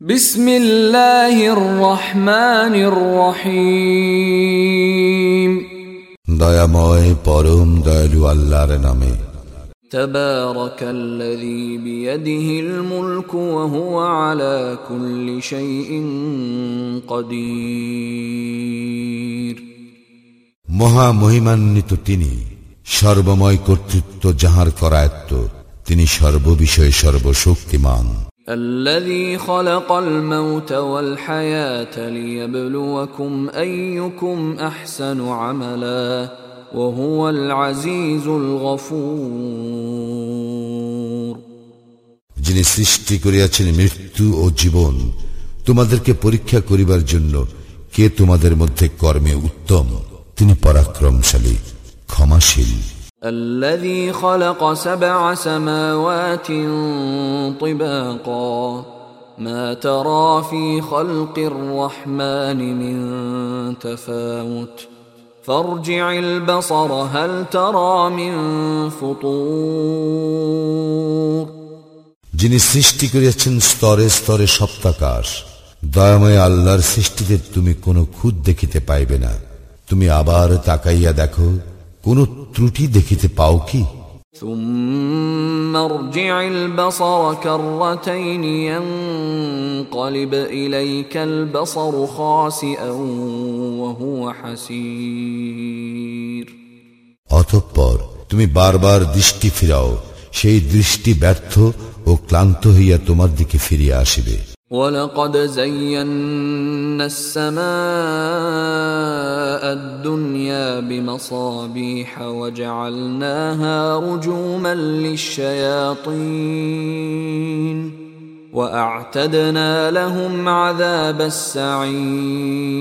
بسم الله الرحمن الرحيم দয়াময় পরম দয়ালু আল্লাহর নামে تبارك الذي بيده الملك وهو على كل شيء قدير মহা মহিমান্বিত তিনি সর্বময় কর্তৃত্ব যাহার করায়ত্ত তিনি সর্ববিষয়ে সর্বশক্তিমান الذي خلق الموت والحياة ليبلوكم أيكم أحسن عملا وهو العزيز الغفور যিনি সৃষ্টি করিয়াছেন মৃত্যু ও জীবন তোমাদেরকে পরীক্ষা করিবার জন্য কে তোমাদের মধ্যে কর্মে উত্তম তিনি পরাক্রমশালী ক্ষমাশীল الذي خلق سبع سماوات طباقا ما ترى في خلق الرحمن من تفاوت فارجع البصر هل ترى من فطور যিনি সৃষ্টি করিয়াছেন স্তরে স্তরে সপ্তাকাশ দয়াময় আল্লাহর সৃষ্টিতে তুমি কোনো খুদ দেখিতে পাইবে না তুমি আবার তাকাইয়া দেখো কোন ত্রুটি দেখিতে পাও কি ثم ارجع البصر كرتين ينقلب إليك البصر خاسئا وهو حسير অতঃপর তুমি বারবার দৃষ্টি ফিরাও সেই দৃষ্টি ব্যর্থ ও ক্লান্ত হইয়া তোমার দিকে ফিরিয়া আসিবে ولقد زينا السماء الدنيا بمصابيح وجعلناها رجوما للشياطين واعتدنا لهم عذاب السعير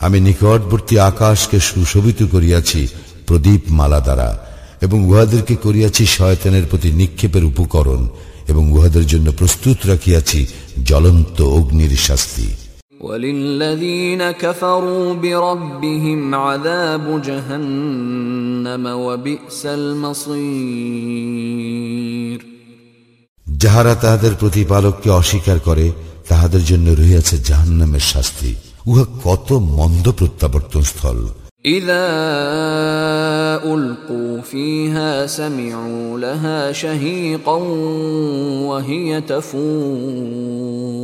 আমি নিকটবর্তী আকাশকে সুশোভিত করিয়াছি প্রদীপ মালা দ্বারা এবং উহাদেরকে করিয়াছি শয়তানের প্রতি নিক্ষেপের উপকরণ এবং উহাদের জন্য প্রস্তুত রাখিয়াছি জ্বলন্ত অগ্নির শাস্তি وللذين كفروا بربهم عذاب جهنم وبئس المصير যাহারা তাহাদের প্রতিপালককে অস্বীকার করে তাহাদের জন্য রহিয়াছে জাহান্নামের শাস্তি উহা কত মন্দ প্রত্যাবর্তন স্থল إذا ألقوا فيها سمعوا لها شهيقا وهي تفور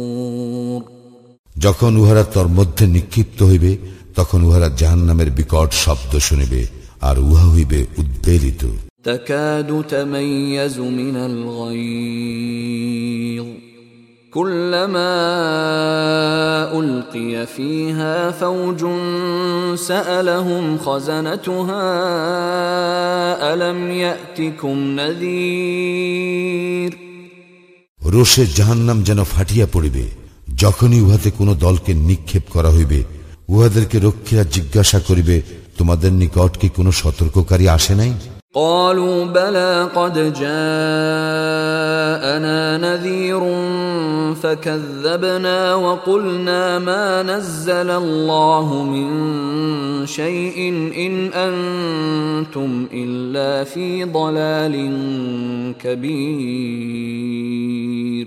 যখন উহারা তোর মধ্যে নিক্ষিপ্ত হইবে তখন উহারা জাহান্নামের বিকট শব্দ শুনিবে আর উহা হইবে উদ্বেলিত تكاد تميز من الغيظ كلما القي فيها فوج سالهم خزنتها الم ياتكم نذير রোষে জাহান্নাম যেন ফাটিয়া পড়িবে যখনই উহাতে কোনো দলকে নিক্ষেপ করা হইবে উহাদেরকে রক্ষীরা জিজ্ঞাসা করিবে তোমাদের নিকট কি কোনো সতর্ককারী আসে নাই قالوا بلى قد جاءنا نذير فكذبنا وقلنا ما نزل الله من شيء ان انتم الا في ضلال كبير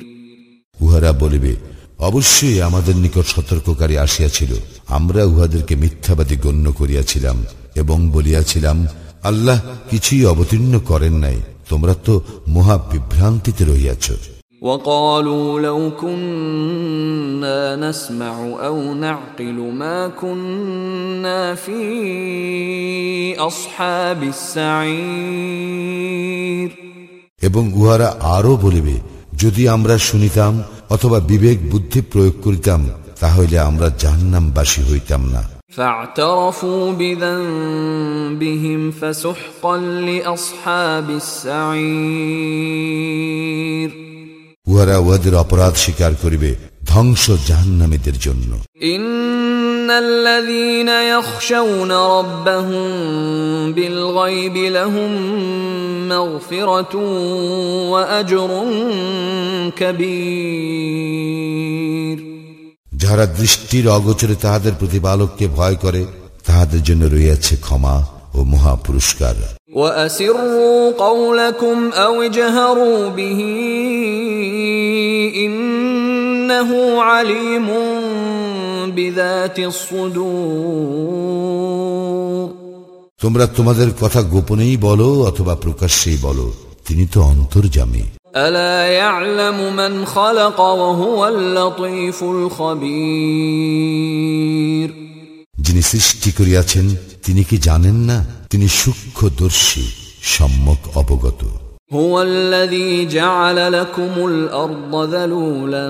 উহারা বলিবে অবশ্যই আমাদের নিকট সতর্ককারী আসিয়াছিল আমরা উহাদেরকে মিথ্যাবাদী গণ্য করিয়াছিলাম এবং বলিয়াছিলাম আল্লাহ কিছুই অবতীর্ণ করেন নাই তোমরা তো মহা বিভ্রান্তিতে রহিয়াছ وقالوا لو كنا نسمع او نعقل ما كنا في اصحاب السعير এবং উহারা আরো বলিবে যদি আমরা শুনিতাম অথবা বিবেক বুদ্ধি প্রয়োগ করিতাম তাহলে আমরা জাহান্নামবাসী হইতাম না। উহারা উহাদের অপরাধ স্বীকার করিবে ধ্বংস জাহান্নামীদের জন্য। ان الذين يخشون ربهم بالغيب لهم مغفره واجر كبير যাহারা দৃষ্টির অগোচরে তাহাদের প্রতিপালককে ভয় করে তাহাদের জন্য রইয়াছে ক্ষমা ও মহা পুরস্কার واسروا قولكم او اجهروا به إنه عليم بذات الصدور তোমরা তোমাদের কথা গোপনেই বলো অথবা প্রকাশ্যেই বলো তিনি তো অন্তর জামে যিনি সৃষ্টি করিয়াছেন তিনি কি জানেন না? তিনি সূক্ষ্মদর্শী সম্যক অবগত। هو الذي جعل لكم الأرض ذلولا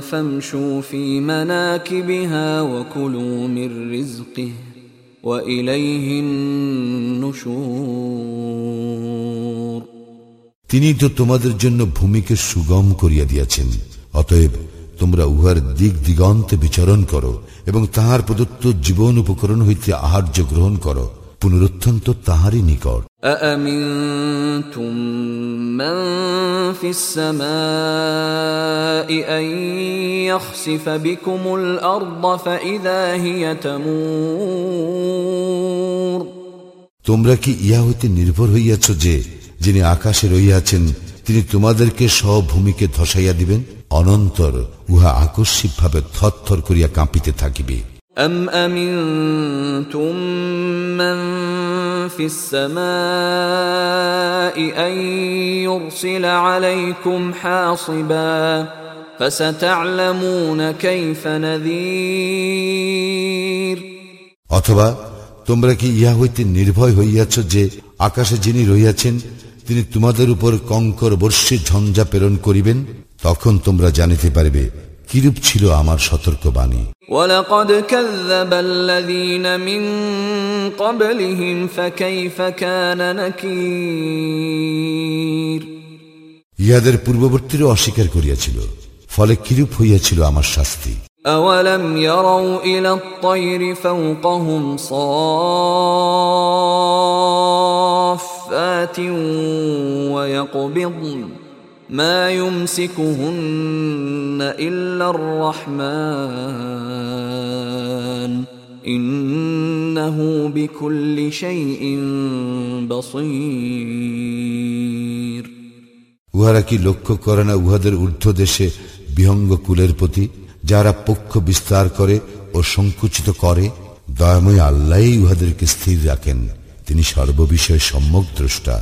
فامشوا في مناكبها وكلوا من رزقه وإليه النشور তিনি তো তোমাদের জন্য ভূমিকে সুগম করিয়া দিয়াছেন অতএব তোমরা উহার দিক দিগন্তে বিচরণ করো এবং তাহার প্রদত্ত জীবন উপকরণ হইতে আহার্য গ্রহণ করো পুনরুত্থান তো তাহারই নিকট أأمنتم من في السماء أن يخسف بكم الأرض فإذا هي تمور তোমরা কি ইহা হইতে নির্ভর হইয়াছ যে যিনি আকাশে রইয়াছেন তিনি তোমাদেরকে ভূমিকে ধসাইয়া দিবেন অনন্তর উহা আকস্মিকভাবে থরথর করিয়া কাঁপিতে থাকিবে أم أمنتم من في السماء أن يرسل عليكم حاصبا فستعلمون كيف نذير অথবা তোমরা কি ইহা হইতে নির্ভয় হইয়াছ যে আকাশে যিনি রইয়াছেন তিনি তোমাদের উপর কঙ্কর বর্ষে ঝঞ্ঝা প্রেরণ করিবেন তখন তোমরা জানিতে পারবে কিরূপ ছিল আমার সতর্কবাণী ولقد كذب الذين من قبلهم فكيف كان نكير ইহাদের পূর্ববর্তীরও অস্বীকার করিয়াছিল ফলে কিরূপ হইয়াছিল আমার শাস্তি أولم يروا إلى الطير فوقهم صافات ويقبضن ما يمسكهن إلا الرحمن إنه بكل شيء بصير উহারা কি লক্ষ্য করে না উহাদের ঊর্ধ্ব দেশে বিহঙ্গ কুলের প্রতি যারা পক্ষ বিস্তার করে ও সংকুচিত করে দয়াময় আল্লাহ উহাদেরকে স্থির রাখেন তিনি সর্ববিষয়ে সম্যক দ্রষ্টা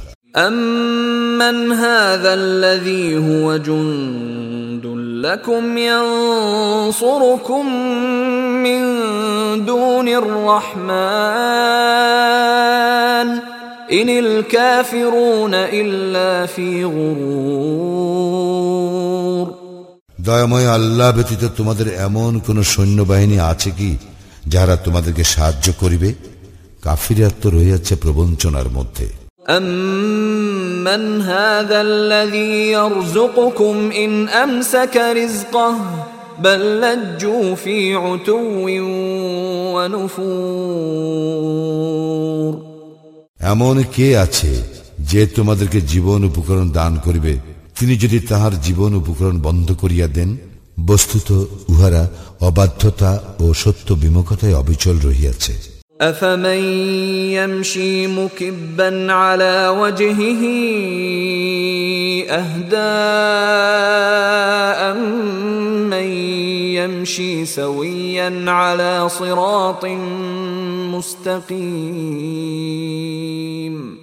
أمن هذا الذي هو جند لكم ينصركم من دون الرحمن إن الكافرون إلا في غرور দয়াময় আল্লাহ ব্যতীত তোমাদের এমন কোন সৈন্যবাহিনী আছে কি যারা তোমাদেরকে সাহায্য করিবে কাফিরা তো রয়েছে প্রবঞ্চনার মধ্যে أمن هذا الذي يرزقكم إن أمسك رزقه بل لجوا في عتو ونفور এমন কে আছে যে তোমাদেরকে জীবন উপকরণ দান করিবে তিনি যদি তাহার জীবন উপকরণ বন্ধ করিয়া দেন বস্তুত উহারা অবাধ্যতা ও সত্য বিমুখতায় অবিচল রহিয়াছে أفمن يمشي مكبا على وجهه أهدى من يمشي سويا على صراط مستقيم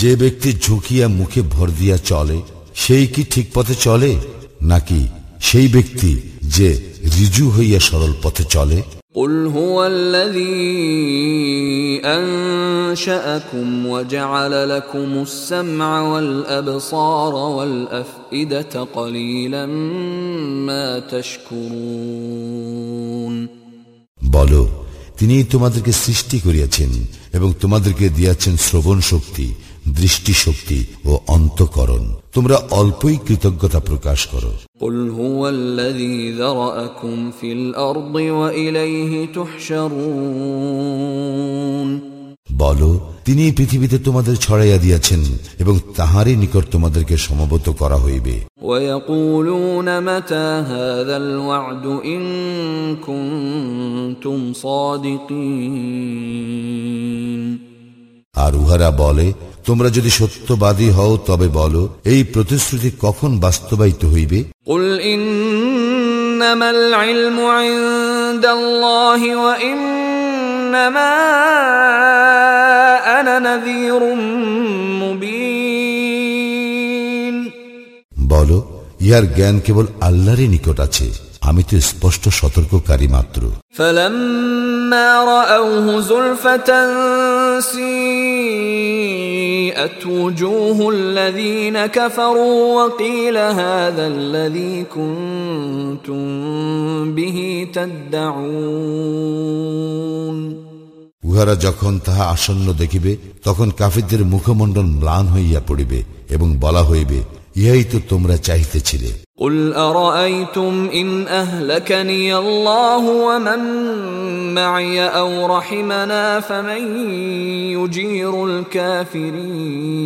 যে ব্যক্তি ঝুঁকিয়া মুখে ভর দিয়া চলে সেই কি ঠিক পথে চলে নাকি সেই ব্যক্তি যে রিজু হইয়া সরল পথে চলে قل هو الذي أنشأكم وجعل لكم السمع والأبصار والأفئدة قليلا ما تشكرون বলো তিনি তোমাদেরকে সৃষ্টি করিয়াছেন এবং তোমাদেরকে দিয়াছেন শ্রবণ শক্তি দৃষ্টি শক্তি ও অন্তকরণ তোমরা অল্পই কৃতজ্ঞতা প্রকাশ করো قل هو الذي ذرأكم في الأرض وإليه تحشرون বলো তিনি পৃথিবীতে তোমাদের ছড়াইয়া দিয়াছেন এবং তাহারই নিকট তোমাদেরকে সমবেত করা হইবে ويقولون متى هذا الوعد إن كنتم صادقين আর উহারা বলে তোমরা যদি সত্যবাদী হও তবে বলো এই প্রতিশ্রুতি কখন বাস্তবায়িত হইবে? বলো ইয়ার জ্ঞান কেবল আল্লাহরই নিকট আছে। আমি তো স্পষ্ট সতর্ককারী মাত্র। ফলম্মা রাআউহু যুলফাতান سيئت وجوه الذين كفروا وقيل هذا الذي كنتم به تدعون উহারা যখন তাহা আসন্ন দেখিবে তখন কাফিরদের মুখমণ্ডল ম্লান হইয়া পড়িবে এবং বলা হইবে ইহাই তো তোমরা চাহিতেছিলে قل أرأيتم إن أهلكني الله ومن معي أو رحمنا فمن يجير الكافرين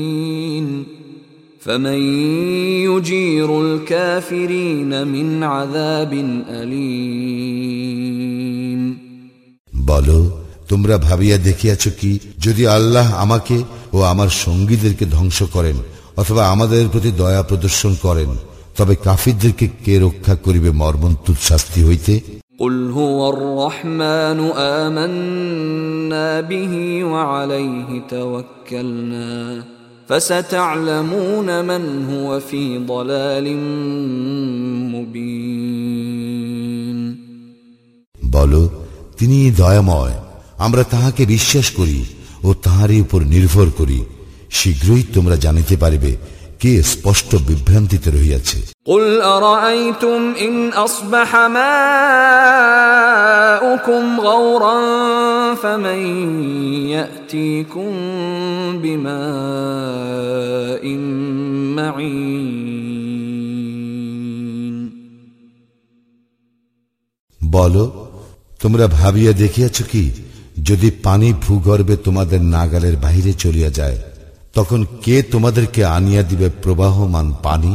فمن يجير الكافرين من عذاب أليم বলো তোমরা ভাবিয়া দেখিয়াছ কি যদি আল্লাহ আমাকে ও আমার সঙ্গীদেরকে ধ্বংস করেন অথবা আমাদের প্রতি দয়া প্রদর্শন করেন তবে কাফিরদেরকে কে রক্ষা করিবে মর্মন্তুদ শাস্তি হইতে قل هو الرحمن آمنا به وعليه توكلنا فستعلمون من هو في ضلال مبين বলো তিনি দয়াময় আমরা তাহাকে বিশ্বাস করি ও তাহারই উপর নির্ভর করি শীঘ্রই তোমরা জানিতে পারিবে কে স্পষ্ট বিভ্রান্তিতে রহিয়াছে قل أرأيتم إن أصبح ماؤكم غورا فمن يأتيكم بماء معين বলো তোমরা ভাবিয়া দেখিয়াছ কি যদি পানি ভূগর্ভে তোমাদের নাগালের বাহিরে চলিয়া যায় তখন কে তোমাদেরকে আনিয়া দিবে প্রবাহমান পানি?